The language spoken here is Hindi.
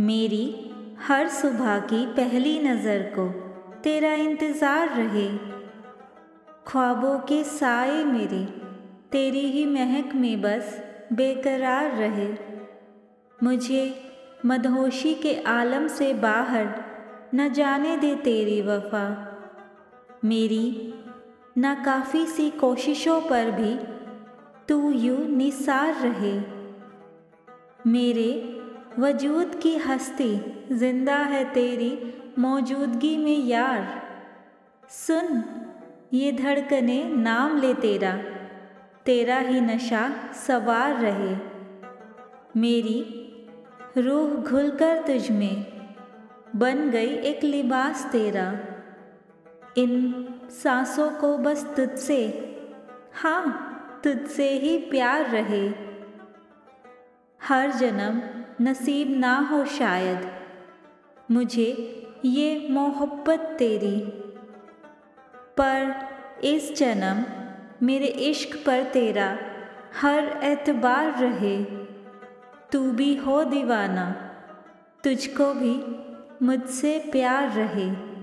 मेरी हर सुबह की पहली नज़र को तेरा इंतज़ार रहे। ख्वाबों के साए मेरे, तेरी ही महक में बस बेकरार रहे। मुझे मदहोशी के आलम से बाहर न जाने दे तेरी वफा। मेरी नाकाफ़ी सी कोशिशों पर भी तू यूँ निसार रहे। मेरे वजूद की हस्ती ज़िंदा है तेरी मौजूदगी में यार। सुन, ये धड़कने नाम ले तेरा। तेरा ही नशा सवार रहे। मेरी रूह घुलकर तुझ में बन गई एक लिबास तेरा। इन सांसों को बस तुझसे हाँ तुझसे ही प्यार रहे। हर जन्म नसीब ना हो शायद। मुझे ये मोहब्बत तेरी। पर इस जन्म मेरे इश्क पर तेरा हर एतबार रहे। तू भी हो दीवाना, तुझको भी मुझसे प्यार रहे।